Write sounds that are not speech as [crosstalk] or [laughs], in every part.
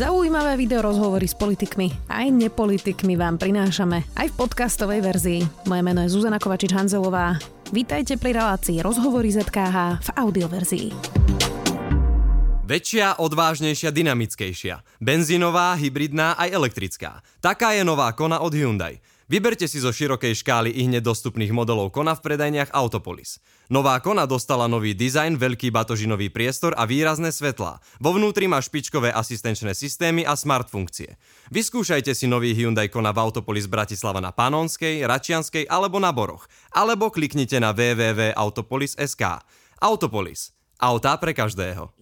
Zaujímavé video rozhovory s politikmi aj nepolitikmi vám prinášame aj v podcastovej verzii. Moje meno je Zuzana Kovačič-Hanzelová. Vítajte pri relácii Rozhovory ZKH v audioverzii. Väčšia, odvážnejšia, dynamickejšia. Benzínová, hybridná aj elektrická. Taká je nová Kona od Hyundai. Vyberte si zo širokej škály i hneď dostupných modelov Kona v predajniach Autopolis. Nová Kona dostala nový dizajn, veľký batožinový priestor a výrazné svetlá. Vo vnútri má špičkové asistenčné systémy a smart funkcie. Vyskúšajte si nový Hyundai Kona v Autopolis Bratislava na Panonskej, Račianskej alebo na Boroch. Alebo kliknite na www.autopolis.sk. Autopolis. Autá pre každého.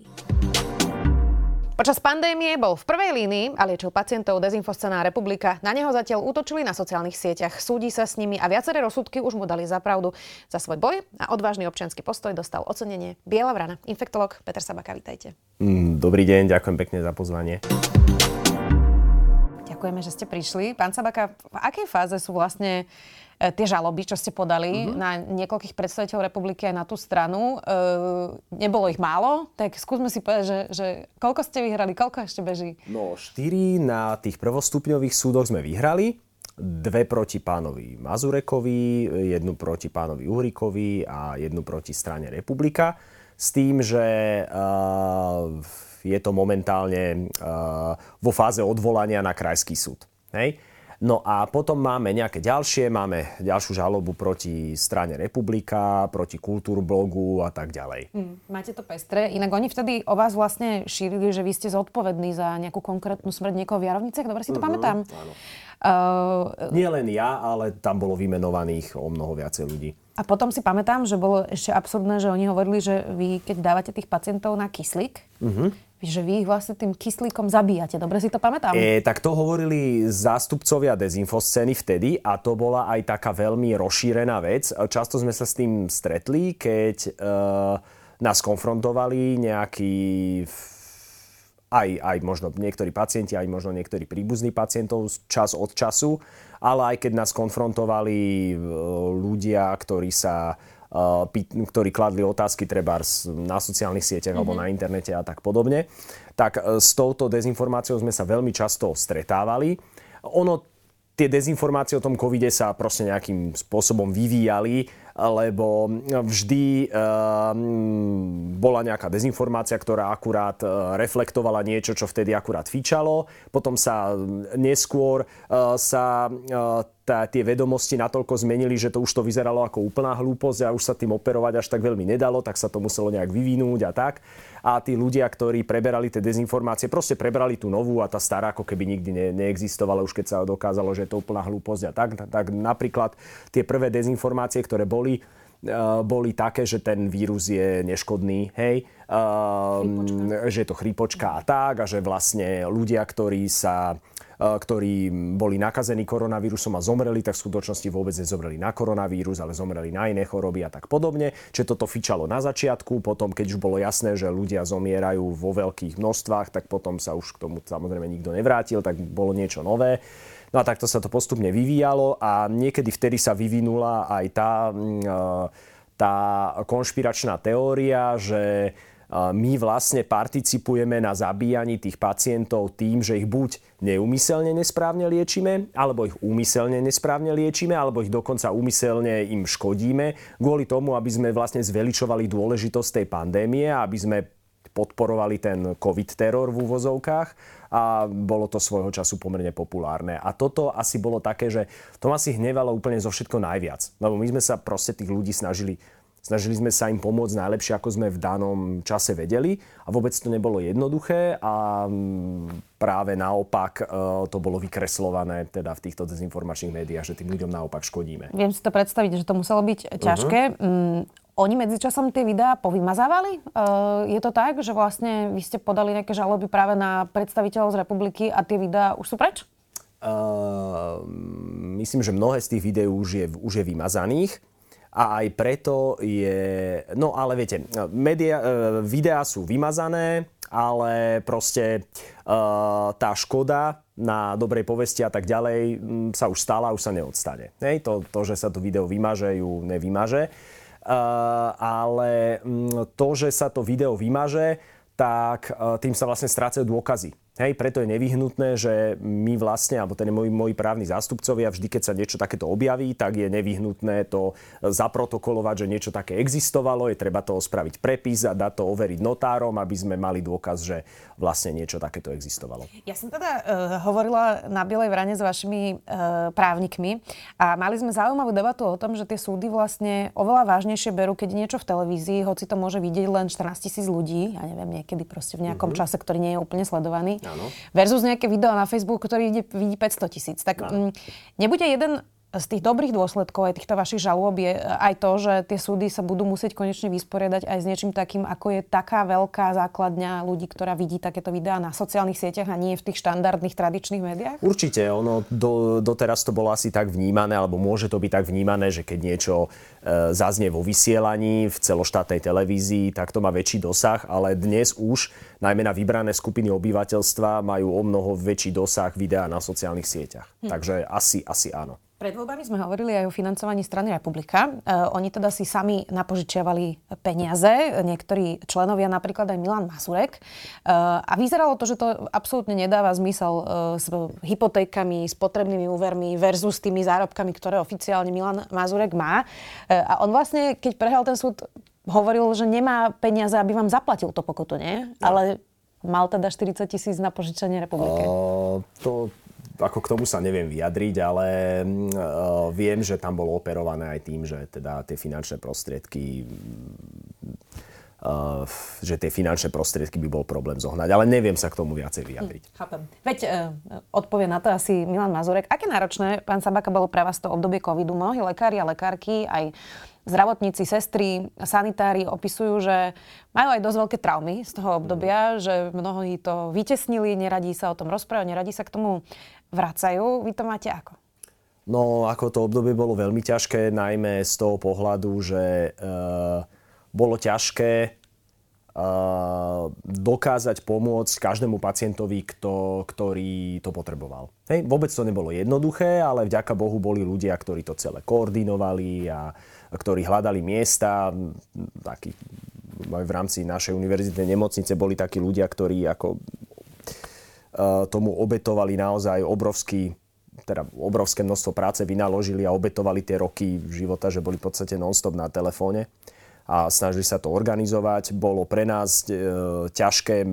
Počas pandémie bol v prvej línii a liečil pacientov Dezinfoscená republika. Na neho zatiaľ útočili na sociálnych sieťach. Súdi sa s nimi a viaceré rozsudky už mu dali za pravdu. Za svoj boj a odvážny občianský postoj dostal ocenenie Biela vrana. Infektolog Peter Sabaka, vítajte. Mm, dobrý deň, ďakujem pekne za pozvanie. Ďakujeme, že ste prišli. Pán Sabaka, v akej fáze sú vlastne E, tie žaloby, čo ste podali uh-huh. na niekoľkých predstaviteľov republiky aj na tú stranu. E, nebolo ich málo, tak skúsme si povedať, že, že koľko ste vyhrali, koľko ešte beží? No, štyri na tých prvostupňových súdoch sme vyhrali. Dve proti pánovi Mazurekovi, jednu proti pánovi Uhrikovi a jednu proti strane Republika. S tým, že uh, je to momentálne uh, vo fáze odvolania na krajský súd. Hej? No a potom máme nejaké ďalšie, máme ďalšiu žalobu proti strane Republika, proti blogu a tak ďalej. Hmm, máte to pestre. Inak oni vtedy o vás vlastne šírili, že vy ste zodpovední za nejakú konkrétnu smrť niekoho v Jarovniciach. Dobre si to uh-huh, pamätám? Áno. Uh, Nie len ja, ale tam bolo vymenovaných o mnoho viacej ľudí. A potom si pamätám, že bolo ešte absurdné, že oni hovorili, že vy keď dávate tých pacientov na kyslík, uh-huh že vy ich vlastne tým kyslíkom zabíjate. Dobre si to pamätám? E, tak to hovorili zástupcovia dezinfoscény vtedy a to bola aj taká veľmi rozšírená vec. Často sme sa s tým stretli, keď e, nás konfrontovali nejakí aj, aj možno niektorí pacienti, aj možno niektorí príbuzní pacientov čas od času, ale aj keď nás konfrontovali e, ľudia, ktorí sa ktorí kladli otázky treba na sociálnych sieťach mm-hmm. alebo mhm. na internete a tak podobne, tak e, s touto dezinformáciou sme sa veľmi často stretávali. Ono, tie dezinformácie o tom covide sa proste nejakým spôsobom vyvíjali lebo vždy um, bola nejaká dezinformácia, ktorá akurát uh, reflektovala niečo, čo vtedy akurát fičalo. Potom sa neskôr uh, sa tá, tie vedomosti natoľko zmenili, že to už to vyzeralo ako úplná hlúposť a už sa tým operovať až tak veľmi nedalo, tak sa to muselo nejak vyvinúť a tak. A tí ľudia, ktorí preberali tie dezinformácie, proste prebrali tú novú a tá stará ako keby nikdy ne, neexistovala, už keď sa dokázalo, že je to úplná hlúposť a tak. Tak napríklad tie prvé dezinformácie, ktoré boli boli, uh, boli také, že ten vírus je neškodný, hej, uh, že je to chrípočka a tak, a že vlastne ľudia, ktorí sa ktorí boli nakazení koronavírusom a zomreli, tak v skutočnosti vôbec nezomreli na koronavírus, ale zomreli na iné choroby a tak podobne. Čiže toto fičalo na začiatku, potom keď už bolo jasné, že ľudia zomierajú vo veľkých množstvách, tak potom sa už k tomu samozrejme nikto nevrátil, tak bolo niečo nové. No a takto sa to postupne vyvíjalo a niekedy vtedy sa vyvinula aj tá, mm, e, tá konšpiračná teória, že e, my vlastne participujeme na zabíjaní tých pacientov tým, že ich buď neumyselne nesprávne liečime, alebo ich úmyselne nesprávne liečime, alebo ich dokonca úmyselne im škodíme, kvôli tomu, aby sme vlastne zveličovali dôležitosť tej pandémie, aby sme podporovali ten covid teror v úvozovkách a bolo to svojho času pomerne populárne. A toto asi bolo také, že to asi hnevalo úplne zo všetko najviac. Lebo my sme sa proste tých ľudí snažili Snažili sme sa im pomôcť najlepšie, ako sme v danom čase vedeli a vôbec to nebolo jednoduché a mm, práve naopak e, to bolo vykreslované teda v týchto dezinformačných médiách, že tým ľuďom naopak škodíme. Viem si to predstaviť, že to muselo byť ťažké. Uh-huh. Oni medzičasom tie videá povymazávali? Uh, je to tak, že vlastne vy ste podali nejaké žaloby práve na predstaviteľov z republiky a tie videá už sú preč? Uh, myslím, že mnohé z tých videí už je, už je vymazaných a aj preto je... No ale viete, media, uh, videá sú vymazané, ale proste uh, tá škoda na dobrej povesti a tak ďalej sa už stala, už sa neodstane. Hej? To, to, že sa to video vymaže, ju nevymaže. Uh, ale mm, to, že sa to video vymaže, tak e, tým sa vlastne strácajú dôkazy. Hej, preto je nevyhnutné, že my vlastne, alebo ten moji, moji právni zástupcovia, vždy, keď sa niečo takéto objaví, tak je nevyhnutné to zaprotokolovať, že niečo také existovalo, je treba to spraviť prepis a dať to overiť notárom, aby sme mali dôkaz, že vlastne niečo takéto existovalo. Ja som teda uh, hovorila na Bielej vrane s vašimi uh, právnikmi a mali sme zaujímavú debatu o tom, že tie súdy vlastne oveľa vážnejšie berú, keď niečo v televízii, hoci to môže vidieť len 14 tisíc ľudí, ja neviem, niekedy proste v nejakom mm-hmm. čase, ktorý nie je úplne sledovaný Áno. Versus nejaké video na Facebooku, ktorý vidí, vidí 500 tisíc. Tak m, mm, nebude jeden z tých dobrých dôsledkov aj týchto vašich žalôb je e, aj to, že tie súdy sa budú musieť konečne vysporiadať aj s niečím takým, ako je taká veľká základňa ľudí, ktorá vidí takéto videá na sociálnych sieťach a nie v tých štandardných tradičných médiách? Určite. Ono do, doteraz to bolo asi tak vnímané, alebo môže to byť tak vnímané, že keď niečo e, zaznie vo vysielaní v celoštátnej televízii, tak to má väčší dosah, ale dnes už najmä na vybrané skupiny obyvateľstva majú o mnoho väčší dosah videa na sociálnych sieťach. Hm. Takže asi, asi áno. Pred voľbami sme hovorili aj o financovaní strany Republika. Uh, oni teda si sami napožičiavali peniaze, niektorí členovia, napríklad aj Milan Mazurek. Uh, a vyzeralo to, že to absolútne nedáva zmysel uh, s hypotékami, s potrebnými úvermi versus tými zárobkami, ktoré oficiálne Milan Mazurek má. Uh, a on vlastne, keď prehral ten súd, hovoril, že nemá peniaze, aby vám zaplatil to pokutu, nie? No. Ale mal teda 40 tisíc na požičanie republike. Uh, to ako k tomu sa neviem vyjadriť, ale uh, viem, že tam bolo operované aj tým, že teda tie finančné prostriedky Uh, že tie finančné prostriedky by bol problém zohnať. Ale neviem sa k tomu viacej vyjadriť. Hm, chápem. Veď uh, odpovie na to asi Milan Mazurek. Aké náročné, pán Sabaka, bolo pre vás to obdobie covidu? Mnohí lekári a lekárky, aj zdravotníci, sestry, sanitári opisujú, že majú aj dosť veľké traumy z toho obdobia, mm. že mnohí to vytesnili, neradí sa o tom rozprávať, neradí sa k tomu vracajú. Vy to máte ako? No, ako to obdobie bolo veľmi ťažké, najmä z toho pohľadu, že e, bolo ťažké e, dokázať pomôcť každému pacientovi, kto, ktorý to potreboval. Hej, vôbec to nebolo jednoduché, ale vďaka Bohu boli ľudia, ktorí to celé koordinovali a ktorí hľadali miesta. Taký, v rámci našej univerzitnej nemocnice boli takí ľudia, ktorí ako tomu obetovali naozaj obrovský teda obrovské množstvo práce vynaložili a obetovali tie roky života, že boli v podstate non-stop na telefóne a snažili sa to organizovať. Bolo pre nás e, ťažké e,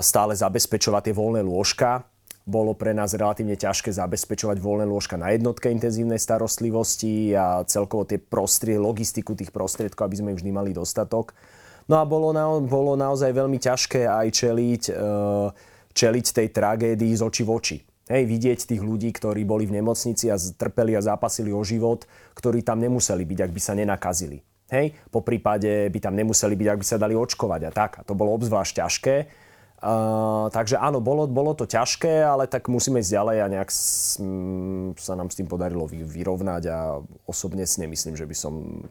stále zabezpečovať tie voľné lôžka, bolo pre nás relatívne ťažké zabezpečovať voľné lôžka na jednotke intenzívnej starostlivosti a celkovo tie prostrie, logistiku tých prostriedkov, aby sme vždy mali dostatok. No a bolo, na, bolo naozaj veľmi ťažké aj čeliť, e, čeliť tej tragédii z oči v oči. Hej, vidieť tých ľudí, ktorí boli v nemocnici a trpeli a zápasili o život, ktorí tam nemuseli byť, ak by sa nenakazili. Hej, po prípade by tam nemuseli byť, ak by sa dali očkovať a tak. A to bolo obzvlášť ťažké. Uh, takže áno, bolo, bolo to ťažké, ale tak musíme ísť ďalej a nejak s, m, sa nám s tým podarilo vy, vyrovnať a osobne si nemyslím, že by som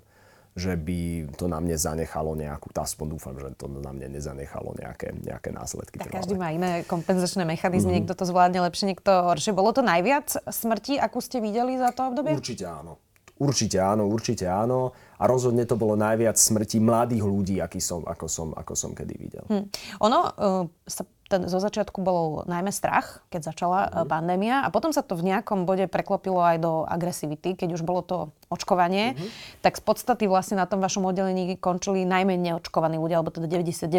že by to na mne zanechalo nejakú, aspoň dúfam, že to na mne nezanechalo nejaké, nejaké následky. Tak každý má iné kompenzačné mechanizmy, mm-hmm. niekto to zvládne lepšie, niekto horšie. Bolo to najviac smrti, akú ste videli za to obdobie? Určite áno. Určite áno, určite áno. A rozhodne to bolo najviac smrti mladých ľudí, aký som, ako, som, ako som kedy videl. Hmm. Ono uh, sa ten, zo začiatku bol najmä strach, keď začala mm. pandémia a potom sa to v nejakom bode preklopilo aj do agresivity, keď už bolo to očkovanie, mm-hmm. tak z podstaty vlastne na tom vašom oddelení končili najmä neočkovaní ľudia, alebo teda 99%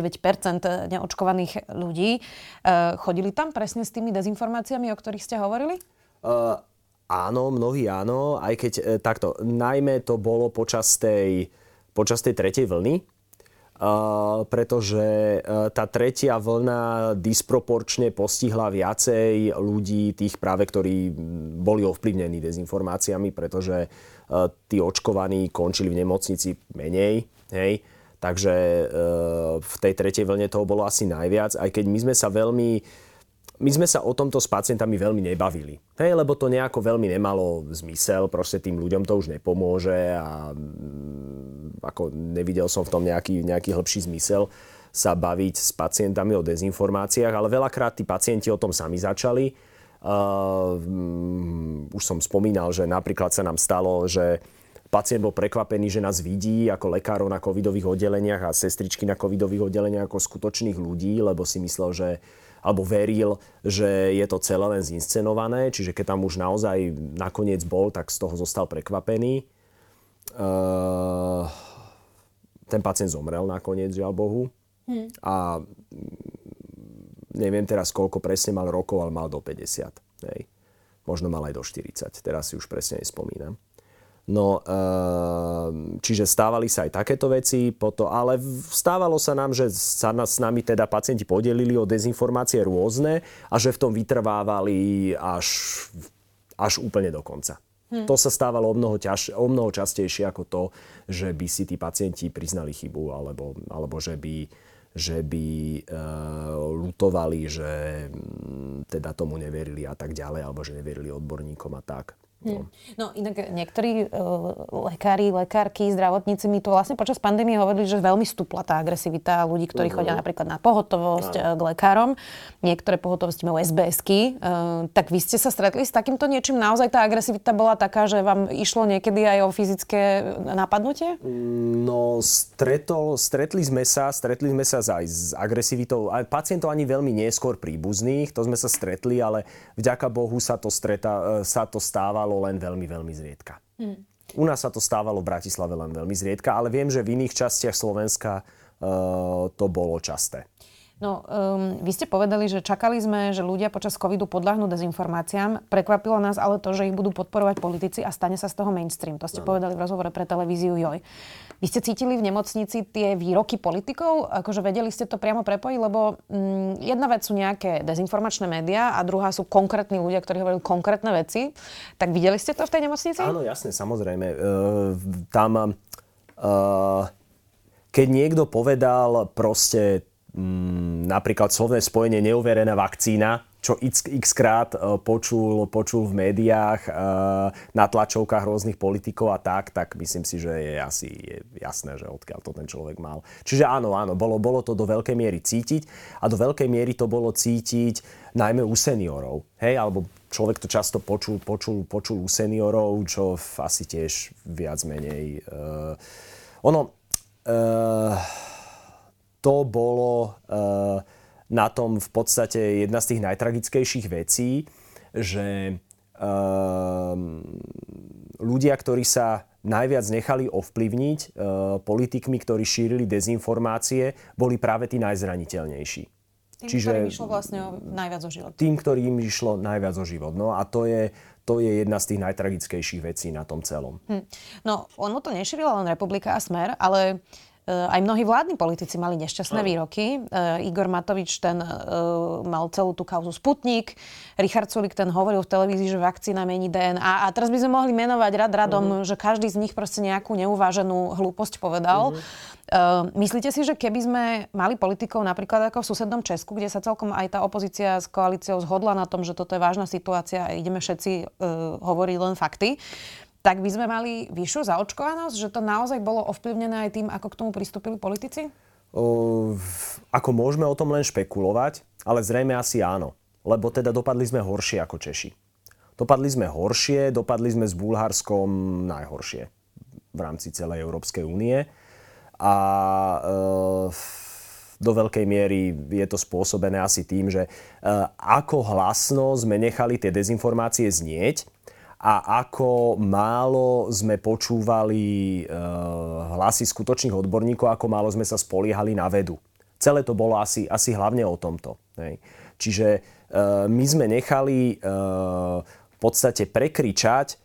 neočkovaných ľudí. Uh, chodili tam presne s tými dezinformáciami, o ktorých ste hovorili? Uh, Áno, mnohí áno, aj keď e, takto, najmä to bolo počas tej, počas tej tretej vlny, pretože uh, tá tretia vlna disproporčne postihla viacej ľudí, tých práve, ktorí boli ovplyvnení dezinformáciami, pretože uh, tí očkovaní končili v nemocnici menej. Hej? Takže v tej tretej vlne toho bolo asi najviac, aj keď my sme sa veľmi my sme sa o tomto s pacientami veľmi nebavili. Hej, lebo to nejako veľmi nemalo zmysel, proste tým ľuďom to už nepomôže a mm, ako nevidel som v tom nejaký, nejaký hĺbší zmysel sa baviť s pacientami o dezinformáciách, ale veľakrát tí pacienti o tom sami začali. Uh, um, už som spomínal, že napríklad sa nám stalo, že pacient bol prekvapený, že nás vidí ako lekárov na covidových oddeleniach a sestričky na covidových oddeleniach ako skutočných ľudí, lebo si myslel, že alebo veril, že je to celé len zinscenované, čiže keď tam už naozaj nakoniec bol, tak z toho zostal prekvapený. Uh, ten pacient zomrel nakoniec, žiaľ Bohu. Hmm. A neviem teraz, koľko presne mal rokov, ale mal do 50. Hej. Možno mal aj do 40, teraz si už presne nespomínam. No, ehm, čiže stávali sa aj takéto veci, potom, ale stávalo sa nám, že sa s nami teda pacienti podelili o dezinformácie rôzne a že v tom vytrvávali až, až úplne do konca. Hm. To sa stávalo o mnoho, ťaž, o mnoho častejšie ako to, že by si tí pacienti priznali chybu alebo, alebo že by, že by e, lutovali, že m, teda tomu neverili a tak ďalej, alebo že neverili odborníkom a tak. No. no inak niektorí uh, lekári, lekárky, zdravotníci mi tu vlastne počas pandémie hovorili, že veľmi stúpla tá agresivita ľudí, ktorí uh-huh. chodia napríklad na pohotovosť uh-huh. k lekárom. Niektoré pohotovosti majú SBS-ky. Uh, tak vy ste sa stretli s takýmto niečím? Naozaj tá agresivita bola taká, že vám išlo niekedy aj o fyzické napadnutie? No, stretol, stretli sme sa, stretli sme sa aj s agresivitou. Pacientov ani veľmi neskôr príbuzných, to sme sa stretli, ale vďaka Bohu sa to, streta, sa to stávalo stávalo len veľmi, veľmi zriedka. Hmm. U nás sa to stávalo v Bratislave len veľmi zriedka, ale viem, že v iných častiach Slovenska uh, to bolo časté. No, um, vy ste povedali, že čakali sme, že ľudia počas covidu podľahnú dezinformáciám. Prekvapilo nás ale to, že ich budú podporovať politici a stane sa z toho mainstream. To ste no. povedali v rozhovore pre televíziu Joj. Vy ste cítili v nemocnici tie výroky politikov? Akože vedeli ste to priamo prepojiť? Lebo um, jedna vec sú nejaké dezinformačné médiá a druhá sú konkrétni ľudia, ktorí hovorili konkrétne veci. Tak videli ste to v tej nemocnici? Áno, jasne, samozrejme. Uh, tam, uh, keď niekto povedal proste Mm, napríklad slovné spojenie neuverená vakcína, čo x, krát e, počul, počul v médiách, e, na tlačovkách rôznych politikov a tak, tak myslím si, že je asi je jasné, že odkiaľ to ten človek mal. Čiže áno, áno, bolo, bolo to do veľkej miery cítiť a do veľkej miery to bolo cítiť najmä u seniorov. Hej, alebo človek to často počul, počul, počul u seniorov, čo asi tiež viac menej... Uh, ono... Uh, to bolo uh, na tom v podstate jedna z tých najtragickejších vecí, že uh, ľudia, ktorí sa najviac nechali ovplyvniť uh, politikmi, ktorí šírili dezinformácie, boli práve tí najzraniteľnejší. Tým, Čiže, ktorým išlo vlastne o najviac o život. Tým, ktorým išlo najviac o život. No a to je, to je jedna z tých najtragickejších vecí na tom celom. Hm. No, ono to nešírila len Republika a Smer, ale Eh, aj mnohí vládni politici mali nešťastné výroky. Eh, Igor Matovič ten eh, mal celú tú kauzu Sputnik. Richard Sulik ten hovoril v televízii, že vakcína mení DNA. A teraz by sme mohli menovať rad radom, uh-huh. že každý z nich proste nejakú neuváženú hlúposť povedal. Uh-huh. Uh, myslíte si, že keby sme mali politikov napríklad ako v susednom Česku, kde sa celkom aj tá opozícia s koalíciou zhodla na tom, že toto je vážna situácia a ideme všetci uh, hovoriť len fakty, tak by sme mali vyššiu zaočkovanosť, že to naozaj bolo ovplyvnené aj tým, ako k tomu pristúpili politici? O, ako môžeme o tom len špekulovať, ale zrejme asi áno. Lebo teda dopadli sme horšie ako Češi. Dopadli sme horšie, dopadli sme s Bulharskom najhoršie v rámci celej Európskej únie. A e, do veľkej miery je to spôsobené asi tým, že e, ako hlasno sme nechali tie dezinformácie znieť, a ako málo sme počúvali e, hlasy skutočných odborníkov, ako málo sme sa spoliehali na vedu. Celé to bolo asi, asi hlavne o tomto. Hej. Čiže e, my sme nechali e, v podstate prekričať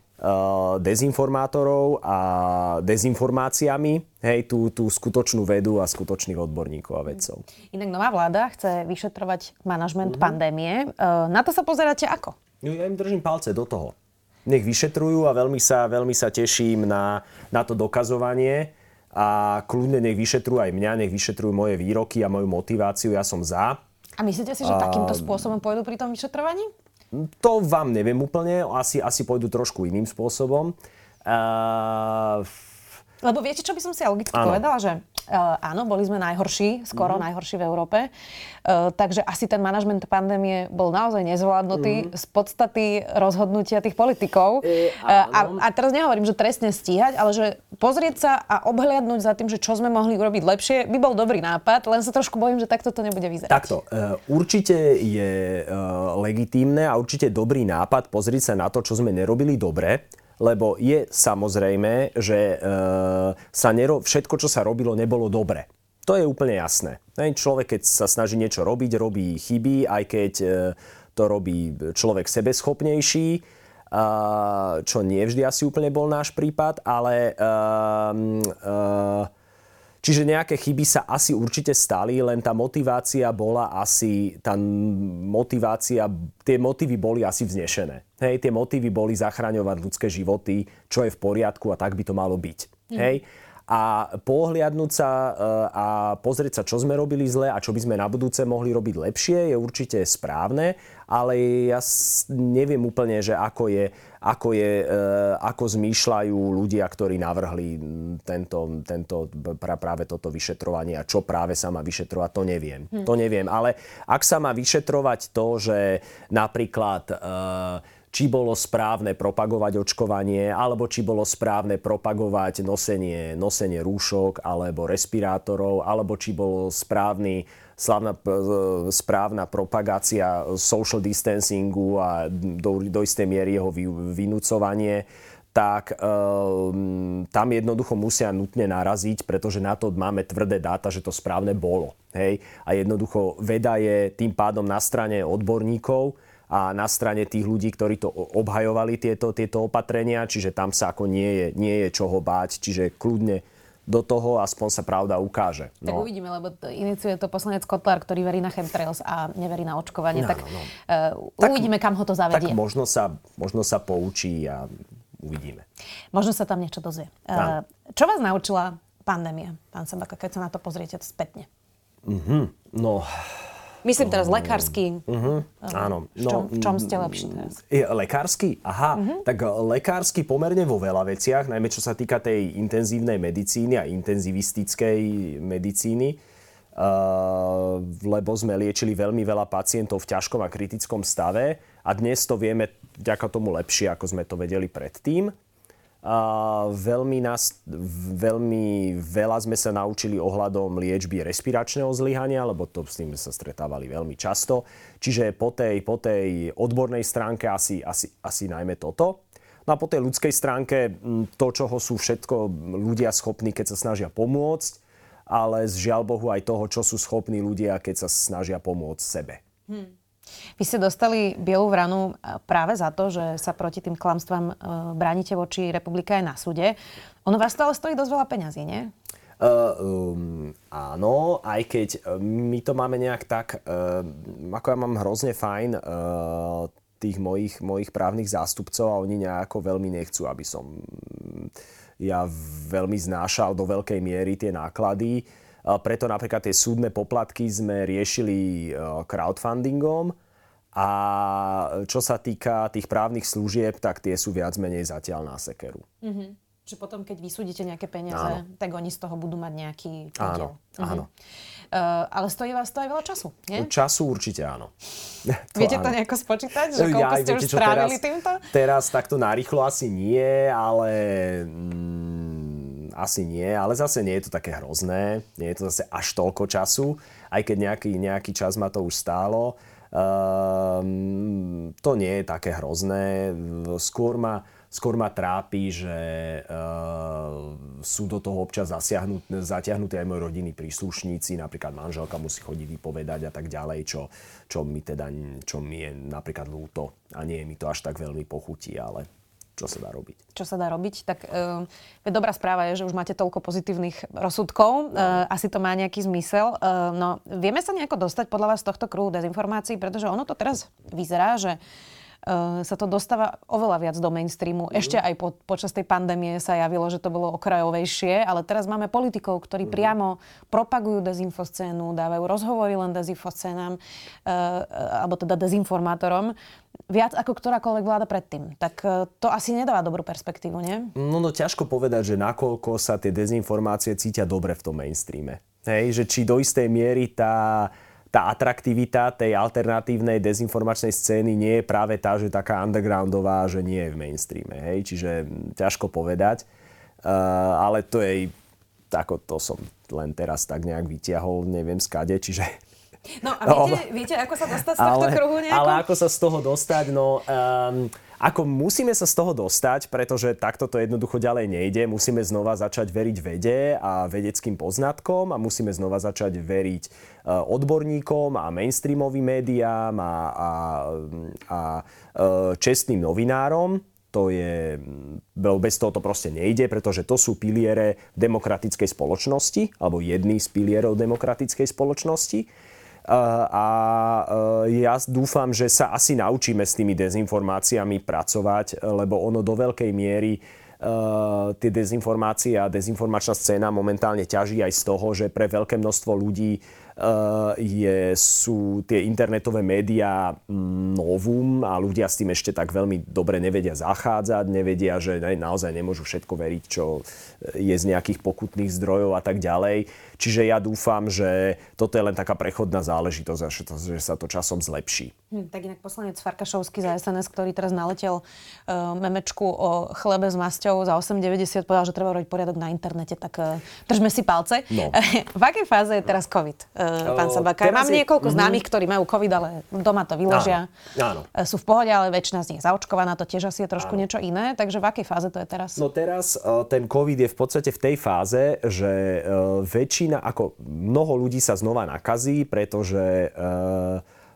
dezinformátorov a dezinformáciami hej, tú, tú skutočnú vedu a skutočných odborníkov a vedcov. Inak nová vláda chce vyšetrovať manažment mm-hmm. pandémie. Na to sa pozeráte ako? No, ja im držím palce do toho nech vyšetrujú a veľmi sa, veľmi sa teším na, na to dokazovanie a kľudne nech vyšetrujú aj mňa, nech vyšetrujú moje výroky a moju motiváciu, ja som za. A myslíte si, že a... takýmto spôsobom pôjdu pri tom vyšetrovaní? To vám neviem úplne, asi, asi pôjdu trošku iným spôsobom. Uh... Lebo viete, čo by som si logicky ano. povedala, že Uh, áno, boli sme najhorší, skoro mm-hmm. najhorší v Európe. Uh, takže asi ten manažment pandémie bol naozaj nezvládnutý mm-hmm. z podstaty rozhodnutia tých politikov. E, uh, a, a teraz nehovorím, že trestne stíhať, ale že pozrieť sa a obhliadnúť za tým, že čo sme mohli urobiť lepšie, by bol dobrý nápad, len sa trošku bojím, že takto to nebude vyzerať. Takto. Uh, určite je uh, legitímne a určite dobrý nápad pozrieť sa na to, čo sme nerobili dobre lebo je samozrejme, že e, sa nero, všetko, čo sa robilo, nebolo dobre. To je úplne jasné. Človek, keď sa snaží niečo robiť, robí chyby, aj keď e, to robí človek sebeschopnejší, čo nie vždy asi úplne bol náš prípad, ale e, Čiže nejaké chyby sa asi určite stali, len tá motivácia bola asi, tá motivácia, tie motívy boli asi vznešené. Hej, tie motívy boli zachraňovať ľudské životy, čo je v poriadku a tak by to malo byť. Mm. Hej a pohliadnúť sa e, a pozrieť sa, čo sme robili zle a čo by sme na budúce mohli robiť lepšie, je určite správne, ale ja neviem úplne, že ako je, ako, je, e, ako zmýšľajú ľudia, ktorí navrhli tento, tento, práve toto vyšetrovanie a čo práve sa má vyšetrovať, to neviem. Hm. To neviem, ale ak sa má vyšetrovať to, že napríklad uh, či bolo správne propagovať očkovanie, alebo či bolo správne propagovať nosenie, nosenie rúšok alebo respirátorov, alebo či bolo správny, slavná, správna propagácia social distancingu a do, do istej miery jeho vynúcovanie tak um, tam jednoducho musia nutne naraziť, pretože na to máme tvrdé dáta, že to správne bolo. Hej? A jednoducho veda je tým pádom na strane odborníkov, a na strane tých ľudí, ktorí to obhajovali tieto, tieto opatrenia, čiže tam sa ako nie je, nie je čoho báť, čiže kľudne do toho aspoň sa pravda ukáže. No. Tak uvidíme, lebo to iniciuje to poslanec Kotlár, ktorý verí na chemtrails a neverí na očkovanie. No, tak no. Uh, uvidíme, kam ho to zavedie. Tak možno sa, možno sa poučí a uvidíme. Možno sa tam niečo dozvie. Uh, čo vás naučila pandémia, pán Sambaka, keď sa na to pozriete spätne? Mm-hmm. No, Myslím teraz lekársky. Uh-huh, áno. V čom, v čom ste lepší teraz? Je, lekársky? Aha, uh-huh. tak lekársky pomerne vo veľa veciach, najmä čo sa týka tej intenzívnej medicíny a intenzivistickej medicíny. Uh, lebo sme liečili veľmi veľa pacientov v ťažkom a kritickom stave a dnes to vieme vďaka tomu lepšie, ako sme to vedeli predtým. A veľmi, nás, veľmi veľa sme sa naučili ohľadom liečby respiračného zlyhania, lebo to s tým sa stretávali veľmi často. Čiže po tej, po tej odbornej stránke asi, asi, asi najmä toto. No a po tej ľudskej stránke to, čoho sú všetko ľudia schopní, keď sa snažia pomôcť, ale z žiaľ Bohu aj toho, čo sú schopní ľudia, keď sa snažia pomôcť sebe. Hmm. Vy ste dostali bielú vranu e, práve za to, že sa proti tým klamstvám e, bránite voči republike aj na súde. Ono vás to ale stojí dosť veľa peňazí, nie? Uh, um, áno, aj keď my to máme nejak tak, uh, ako ja mám hrozne fajn uh, tých mojich, mojich právnych zástupcov a oni nejako veľmi nechcú, aby som ja veľmi znášal do veľkej miery tie náklady. Preto napríklad tie súdne poplatky sme riešili crowdfundingom a čo sa týka tých právnych služieb, tak tie sú viac menej zatiaľ na sekeru. Mm-hmm. Že potom, keď vysúdite nejaké peniaze, áno. tak oni z toho budú mať nejaký podiel. Áno, mm-hmm. áno. Uh, ale stojí vás to aj veľa času, nie? Času určite áno. [laughs] to Viete áno. to nejako spočítať, že koľko ja, ste už strávili teraz, týmto? Teraz takto narýchlo asi nie, ale... Mm, asi nie, ale zase nie je to také hrozné, nie je to zase až toľko času, aj keď nejaký, nejaký čas ma to už stálo. Um, to nie je také hrozné. Skôr ma, skôr ma trápi, že uh, sú do toho občas zatiahnutí aj moji rodiny príslušníci, napríklad manželka musí chodiť vypovedať a tak ďalej, čo, čo, mi teda, čo mi je napríklad ľúto a nie mi to až tak veľmi pochutí, ale čo sa dá robiť. Čo sa dá robiť? Tak e, dobrá správa je, že už máte toľko pozitívnych rozsudkov. E, asi to má nejaký zmysel. E, no, vieme sa nejako dostať podľa vás z tohto kruhu dezinformácií, pretože ono to teraz vyzerá, že sa to dostáva oveľa viac do mainstreamu. Mm. Ešte aj po, počas tej pandémie sa javilo, že to bolo okrajovejšie, ale teraz máme politikov, ktorí mm. priamo propagujú dezinfoscénu, dávajú rozhovory len dezinfoscénám, alebo teda dezinformátorom viac ako ktorákoľvek vláda predtým. Tak e, to asi nedáva dobrú perspektívu, nie? No, no ťažko povedať, že nakoľko sa tie dezinformácie cítia dobre v tom mainstreame. Hej, že či do istej miery tá, tá atraktivita tej alternatívnej dezinformačnej scény nie je práve tá, že taká undergroundová, že nie je v mainstreame. Hej? Čiže ťažko povedať. Uh, ale to je, ako to som len teraz tak nejak vytiahol, neviem skade, čiže No a viete, [laughs] no, viete ako sa dostať z tohto ale, kruhu nejako? Ale ako sa z toho dostať, no... Um, ako musíme sa z toho dostať, pretože takto to jednoducho ďalej nejde. Musíme znova začať veriť vede a vedeckým poznatkom a musíme znova začať veriť uh, odborníkom a mainstreamovým médiám a, a, a uh, čestným novinárom. To je, bez toho to proste nejde, pretože to sú piliere demokratickej spoločnosti, alebo jedný z pilierov demokratickej spoločnosti a ja dúfam, že sa asi naučíme s tými dezinformáciami pracovať, lebo ono do veľkej miery tie dezinformácie a dezinformačná scéna momentálne ťaží aj z toho, že pre veľké množstvo ľudí je, sú tie internetové médiá novum a ľudia s tým ešte tak veľmi dobre nevedia zachádzať, nevedia, že naozaj nemôžu všetko veriť, čo je z nejakých pokutných zdrojov a tak ďalej Čiže ja dúfam, že toto je len taká prechodná záležitosť a že sa to časom zlepší. Hm, tak inak poslanec Farkašovský za SNS, ktorý teraz naletel uh, memečku o chlebe s masťou za 8,90, povedal, že treba robiť poriadok na internete, tak uh, držme si palce. No. [laughs] v akej fáze je teraz COVID, uh, pán Sabaka? Mám je... niekoľko mm-hmm. známych, ktorí majú COVID, ale doma to vyložia. Áno. Áno. Sú v pohode, ale väčšina z nich zaočkovaná, to tiež asi je trošku Áno. niečo iné. Takže v akej fáze to je teraz? No teraz uh, ten COVID je v podstate v tej fáze, že uh, väčšina ako mnoho ľudí sa znova nakazí, pretože,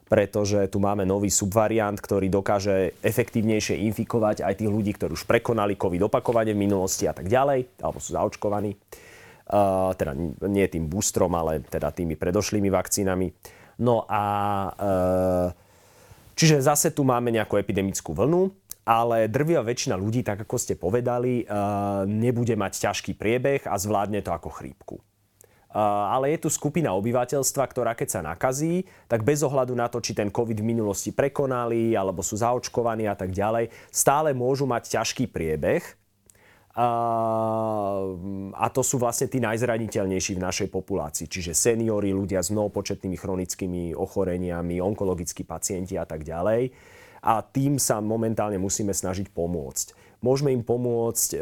pretože tu máme nový subvariant, ktorý dokáže efektívnejšie infikovať aj tých ľudí, ktorí už prekonali COVID opakovane v minulosti a tak ďalej, alebo sú zaočkovaní. E, teda nie tým boostrom, ale teda tými predošlými vakcínami. No a e, čiže zase tu máme nejakú epidemickú vlnu, ale drvia väčšina ľudí, tak ako ste povedali, nebude mať ťažký priebeh a zvládne to ako chrípku ale je tu skupina obyvateľstva, ktorá keď sa nakazí, tak bez ohľadu na to, či ten COVID v minulosti prekonali, alebo sú zaočkovaní a tak ďalej, stále môžu mať ťažký priebeh. A to sú vlastne tí najzraniteľnejší v našej populácii, čiže seniory, ľudia s mnohopočetnými chronickými ochoreniami, onkologickí pacienti a tak ďalej. A tým sa momentálne musíme snažiť pomôcť môžeme im pomôcť e,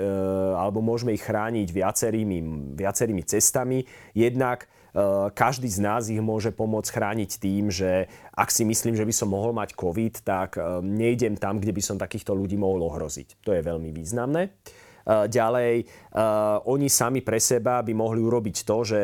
alebo môžeme ich chrániť viacerými, viacerými cestami. Jednak e, každý z nás ich môže pomôcť chrániť tým, že ak si myslím, že by som mohol mať COVID, tak nejdem tam, kde by som takýchto ľudí mohol ohroziť. To je veľmi významné. Ďalej, oni sami pre seba by mohli urobiť to, že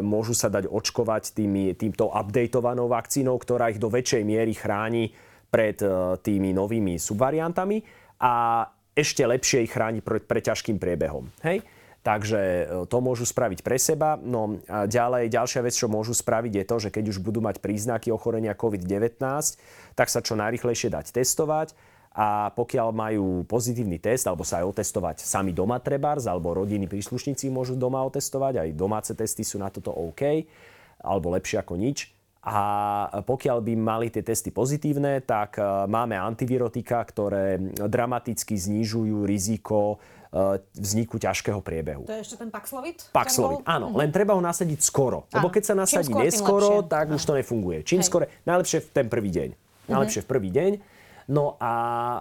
môžu sa dať očkovať tými, týmto updatovanou vakcínou, ktorá ich do väčšej miery chráni pred tými novými subvariantami. A ešte lepšie ich chrániť pre, pre ťažkým priebehom. Hej? Takže to môžu spraviť pre seba. No a ďalej, ďalšia vec, čo môžu spraviť, je to, že keď už budú mať príznaky ochorenia COVID-19, tak sa čo najrychlejšie dať testovať a pokiaľ majú pozitívny test, alebo sa aj otestovať sami doma trebárs, alebo rodiny príslušníci môžu doma otestovať, aj domáce testy sú na toto OK, alebo lepšie ako nič, a pokiaľ by mali tie testy pozitívne, tak e, máme antivirotika, ktoré dramaticky znižujú riziko e, vzniku ťažkého priebehu. To je ešte ten Paxlovid? Paxlovid, áno. Mm-hmm. Len treba ho nasadiť skoro. Áno. Lebo keď sa nasadí neskoro, tak áno. už to nefunguje. Čím skoro, najlepšie v ten prvý deň. Najlepšie mm-hmm. v prvý deň. No a e,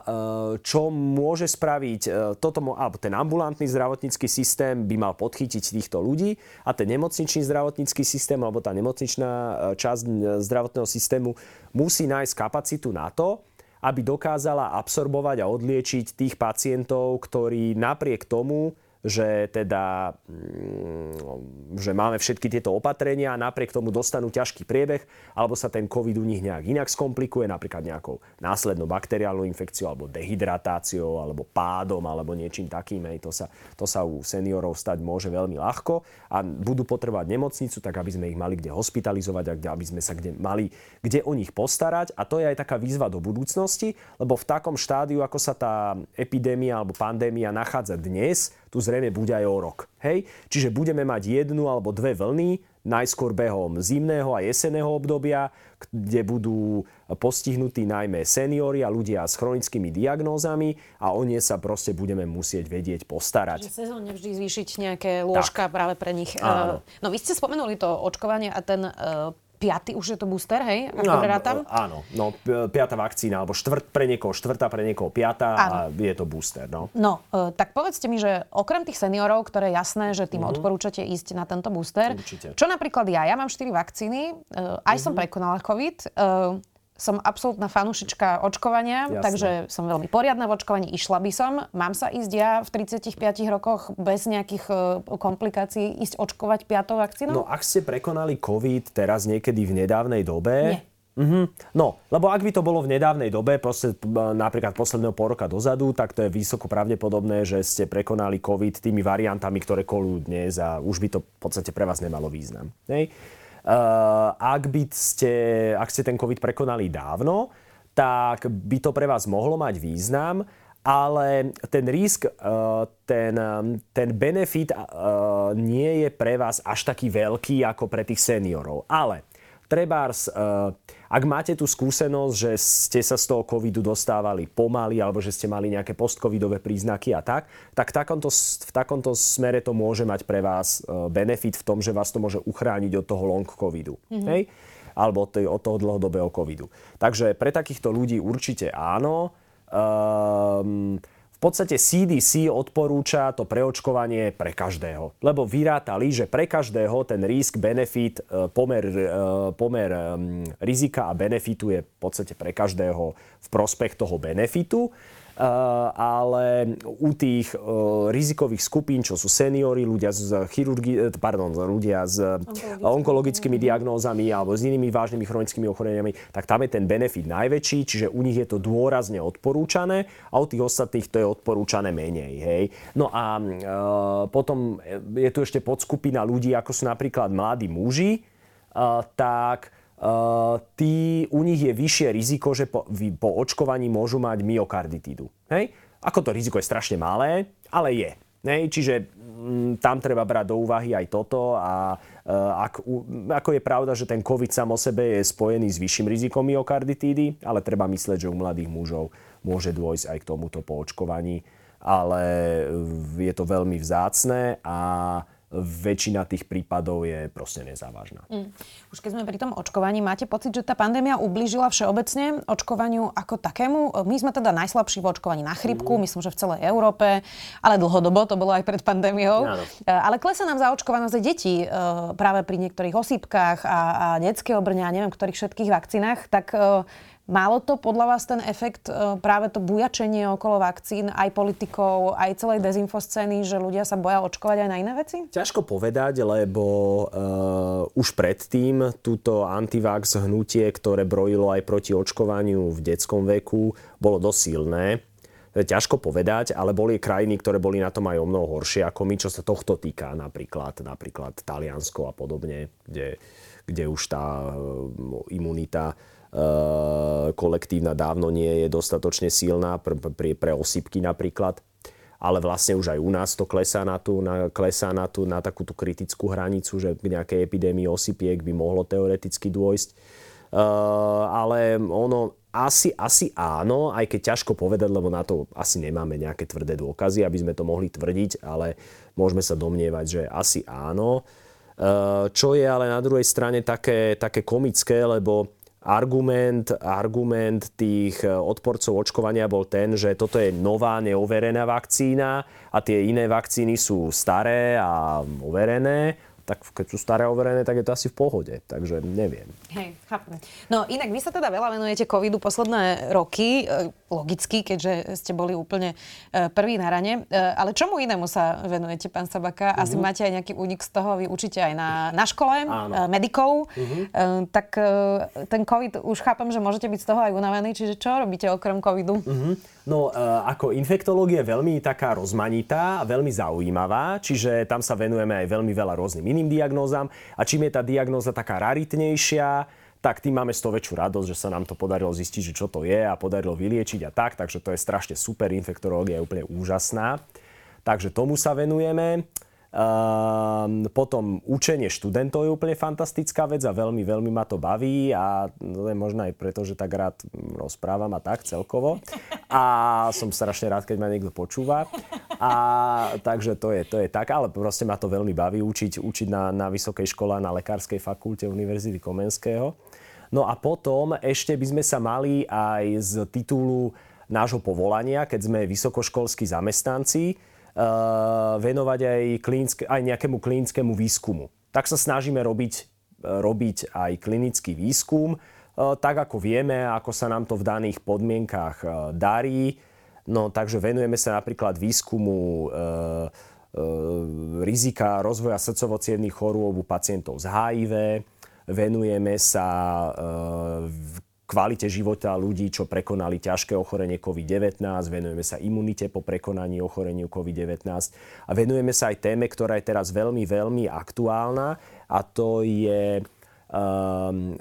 čo môže spraviť e, toto, alebo ten ambulantný zdravotnícky systém by mal podchytiť týchto ľudí a ten nemocničný zdravotnícky systém alebo tá nemocničná e, časť zdravotného systému musí nájsť kapacitu na to, aby dokázala absorbovať a odliečiť tých pacientov, ktorí napriek tomu, že teda mm, že máme všetky tieto opatrenia a napriek tomu dostanú ťažký priebeh, alebo sa ten COVID u nich nejak inak skomplikuje, napríklad nejakou následnou bakteriálnou infekciou, alebo dehydratáciou, alebo pádom, alebo niečím takým. Hej. To, sa, to sa u seniorov stať môže veľmi ľahko a budú potrebovať nemocnicu, tak aby sme ich mali kde hospitalizovať a kde, aby sme sa kde mali kde o nich postarať. A to je aj taká výzva do budúcnosti, lebo v takom štádiu, ako sa tá epidémia alebo pandémia nachádza dnes, tu zrejme bude aj o rok. Hej? Čiže budeme mať jednu alebo dve vlny, najskôr behom zimného a jeseného obdobia, kde budú postihnutí najmä seniory a ľudia s chronickými diagnózami a o ne sa proste budeme musieť vedieť postarať. Čiže sezónne vždy zvýšiť nejaké lôžka tak. práve pre nich. Áno. No vy ste spomenuli to očkovanie a ten piaty, už je to booster, hej? Ako no, rátam? Áno, no, piata vakcína, alebo štvrt pre niekoho, štvrtá pre niekoho, piata a je to booster, no. No, e, tak povedzte mi, že okrem tých seniorov, ktoré je jasné, že tým mm-hmm. odporúčate ísť na tento booster, Určite. čo napríklad ja, ja mám 4 vakcíny, e, aj mm-hmm. som prekonala COVID, e, som absolútna fanúšička očkovania, Jasne. takže som veľmi poriadna v očkovaní, išla by som. Mám sa ísť ja v 35 rokoch bez nejakých uh, komplikácií ísť očkovať piatou vakcínou? No ak ste prekonali COVID teraz niekedy v nedávnej dobe... Nie. Mm-hmm. No, lebo ak by to bolo v nedávnej dobe, proste, napríklad posledného pol roka dozadu, tak to je vysoko pravdepodobné, že ste prekonali COVID tými variantami, ktoré kolujú dnes a už by to v podstate pre vás nemalo význam. Hej? Eh, ak, by ste, ak ste ten COVID prekonali dávno, tak by to pre vás mohlo mať význam, ale ten risk, eh, ten, ten benefit eh, nie je pre vás až taký veľký ako pre tých seniorov. Ale trebárs, ak máte tú skúsenosť, že ste sa z toho covidu dostávali pomaly alebo že ste mali nejaké postcovidové príznaky a tak, tak v takomto, v takomto smere to môže mať pre vás e, benefit v tom, že vás to môže uchrániť od toho long covidu. Mm-hmm. Hej? Alebo od, tej, od toho dlhodobého covidu. Takže pre takýchto ľudí určite áno. Um, podstate CDC odporúča to preočkovanie pre každého. Lebo vyrátali, že pre každého ten risk, benefit, e, pomer, e, pomer rizika a benefitu je v podstate pre každého v prospech toho benefitu. Eh, ale u tých eh, rizikových skupín, čo sú seniory, ľudia s chirurgi- eh, pardon, ľudia s onkologickými diagnózami alebo s inými vážnymi chronickými ochoreniami, tak tam je ten benefit najväčší, čiže u nich je to dôrazne odporúčané a u tých ostatných to je odporúčané menej. Hej. No a e, potom je tu ešte podskupina ľudí, ako sú napríklad mladí muži, e, tak tí, u nich je vyššie riziko, že po, po očkovaní môžu mať myokarditídu. Hej? Ako to riziko je strašne malé, ale je. Hej? Čiže m, mm, tam treba brať do úvahy aj toto a uh, ak, ako je pravda, že ten COVID sám o sebe je spojený s vyšším rizikom myokarditídy, ale treba myslieť, že u mladých mužov môže dôjsť aj k tomuto po očkovaní, ale je to veľmi vzácne a väčšina tých prípadov je proste nezávažná. Mm. Už keď sme pri tom očkovaní, máte pocit, že tá pandémia ublížila všeobecne očkovaniu ako takému? My sme teda najslabší v očkovaní na chrypku, mm. myslím, že v celej Európe, ale dlhodobo to bolo aj pred pandémiou. Áno. E, ale klesa nám zaočkovanosť detí e, práve pri niektorých osýpkach a, a detské obrňa, neviem, ktorých všetkých vakcínach, tak e, Málo to podľa vás ten efekt, e, práve to bujačenie okolo vakcín, aj politikov, aj celej dezinfoscény, že ľudia sa boja očkovať aj na iné veci? Ťažko povedať, lebo uh, už predtým túto antivax hnutie, ktoré brojilo aj proti očkovaniu v detskom veku, bolo dosilné. Ťažko povedať, ale boli krajiny, ktoré boli na tom aj o mnoho horšie ako my, čo sa tohto týka, napríklad, napríklad Taliansko a podobne, kde, kde už tá imunita kolektívna dávno nie je dostatočne silná pre, pre, pre osypky napríklad. Ale vlastne už aj u nás to klesá na, tú, na, klesá na, tú, na takúto kritickú hranicu, že k nejakej epidémii osypiek by mohlo teoreticky dôjsť. Uh, ale ono asi, asi áno, aj keď ťažko povedať, lebo na to asi nemáme nejaké tvrdé dôkazy, aby sme to mohli tvrdiť, ale môžeme sa domnievať, že asi áno. Uh, čo je ale na druhej strane také, také komické, lebo argument, argument tých e, odporcov očkovania bol ten, že toto je nová, neoverená vakcína a tie iné vakcíny sú staré a overené tak keď sú staré overené, tak je to asi v pohode. Takže neviem. Hej, chápem. No inak vy sa teda veľa venujete covidu posledné roky, e, logicky, keďže ste boli úplne e, prví na rane. E, ale čomu inému sa venujete, pán Sabaka? Asi uh-huh. máte aj nejaký únik z toho, vy učíte aj na, na škole Áno. medikov. Uh-huh. Tak ten covid, už chápem, že môžete byť z toho aj unavený, čiže čo robíte okrem covidu? Uh-huh. No, ako infektológia je veľmi taká rozmanitá a veľmi zaujímavá, čiže tam sa venujeme aj veľmi veľa rôznym iným diagnózam a čím je tá diagnóza taká raritnejšia, tak tým máme z toho väčšiu radosť, že sa nám to podarilo zistiť, že čo to je a podarilo vyliečiť a tak, takže to je strašne super, infektorológia je úplne úžasná. Takže tomu sa venujeme. Um, potom učenie študentov je úplne fantastická vec a veľmi, veľmi ma to baví a to je možno aj preto, že tak rád rozprávam a tak celkovo. A som strašne rád, keď ma niekto počúva. A takže to je, to je tak, ale proste ma to veľmi baví učiť, učiť na, na vysokej škole, na lekárskej fakulte Univerzity Komenského. No a potom ešte by sme sa mali aj z titulu nášho povolania, keď sme vysokoškolskí zamestnanci, uh, venovať aj, klinické, aj nejakému klinickému výskumu. Tak sa snažíme robiť, uh, robiť aj klinický výskum, uh, tak ako vieme, ako sa nám to v daných podmienkách uh, darí. No, takže venujeme sa napríklad výskumu rizika rozvoja srdcovo chorôb u pacientov z HIV, venujeme sa v kvalite života ľudí, čo prekonali ťažké ochorenie COVID-19, venujeme sa imunite po prekonaní ochoreniu COVID-19 a venujeme sa aj téme, ktorá je teraz veľmi, veľmi aktuálna a to je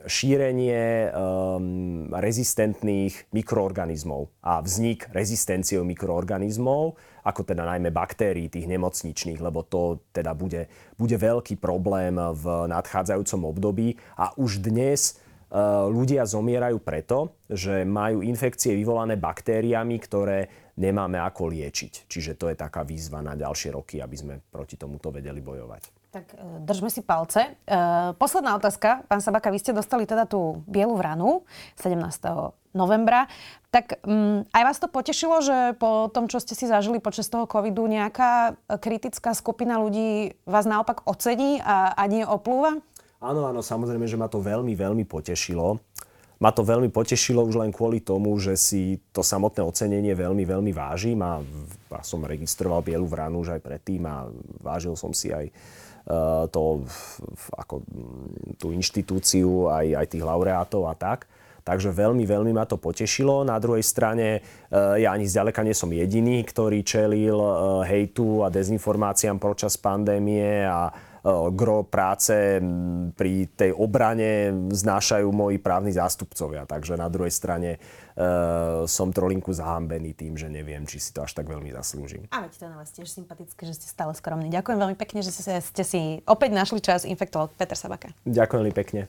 šírenie um, rezistentných mikroorganizmov. A vznik rezistenciou mikroorganizmov, ako teda najmä baktérií tých nemocničných, lebo to teda bude, bude veľký problém v nadchádzajúcom období. A už dnes Eh, ľudia zomierajú preto, že majú infekcie vyvolané baktériami, ktoré nemáme ako liečiť. Čiže to je taká výzva na ďalšie roky, aby sme proti tomuto vedeli bojovať. Tak eh, držme si palce. E, posledná otázka. Pán Sabaka, vy ste dostali teda tú bielu vranu 17. novembra. Tak um, aj vás to potešilo, že po tom, čo ste si zažili počas toho covidu, nejaká kritická skupina ľudí vás naopak ocení a, a nie oplúva? Áno, áno, samozrejme, že ma to veľmi, veľmi potešilo. Ma to veľmi potešilo už len kvôli tomu, že si to samotné ocenenie veľmi, veľmi vážim a, a som registroval Bielu vranu už aj predtým a vážil som si aj uh, to, ako tú inštitúciu, aj, aj tých laureátov a tak. Takže veľmi, veľmi ma to potešilo. Na druhej strane uh, ja ani zďaleka nie som jediný, ktorý čelil uh, hejtu a dezinformáciám počas pandémie a gro práce pri tej obrane znášajú moji právni zástupcovia. Takže na druhej strane uh, som trolinku zahambený tým, že neviem, či si to až tak veľmi zaslúžim. A veď to na vás tiež sympatické, že ste stále skromní. Ďakujem veľmi pekne, že ste, ste si opäť našli čas infektoval Peter Sabaka. Ďakujem veľmi pekne.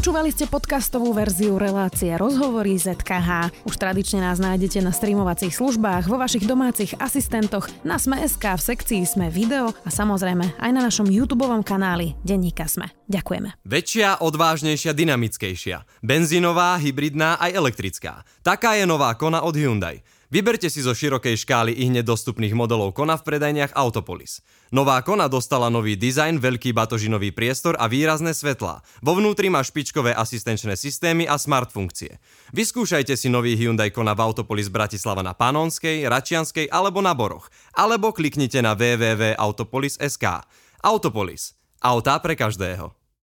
Počúvali ste podcastovú verziu relácie Rozhovory ZKH. Už tradične nás nájdete na streamovacích službách, vo vašich domácich asistentoch, na Sme.sk, v sekcii Sme video a samozrejme aj na našom YouTube kanáli Denníka Sme. Ďakujeme. Väčšia, odvážnejšia, dynamickejšia. Benzínová, hybridná aj elektrická. Taká je nová Kona od Hyundai. Vyberte si zo širokej škály i hneď dostupných modelov Kona v predajniach Autopolis. Nová Kona dostala nový dizajn, veľký batožinový priestor a výrazné svetlá. Vo vnútri má špičkové asistenčné systémy a smart funkcie. Vyskúšajte si nový Hyundai Kona v Autopolis Bratislava na Panonskej, Račianskej alebo na Boroch. Alebo kliknite na www.autopolis.sk. Autopolis. Autá pre každého.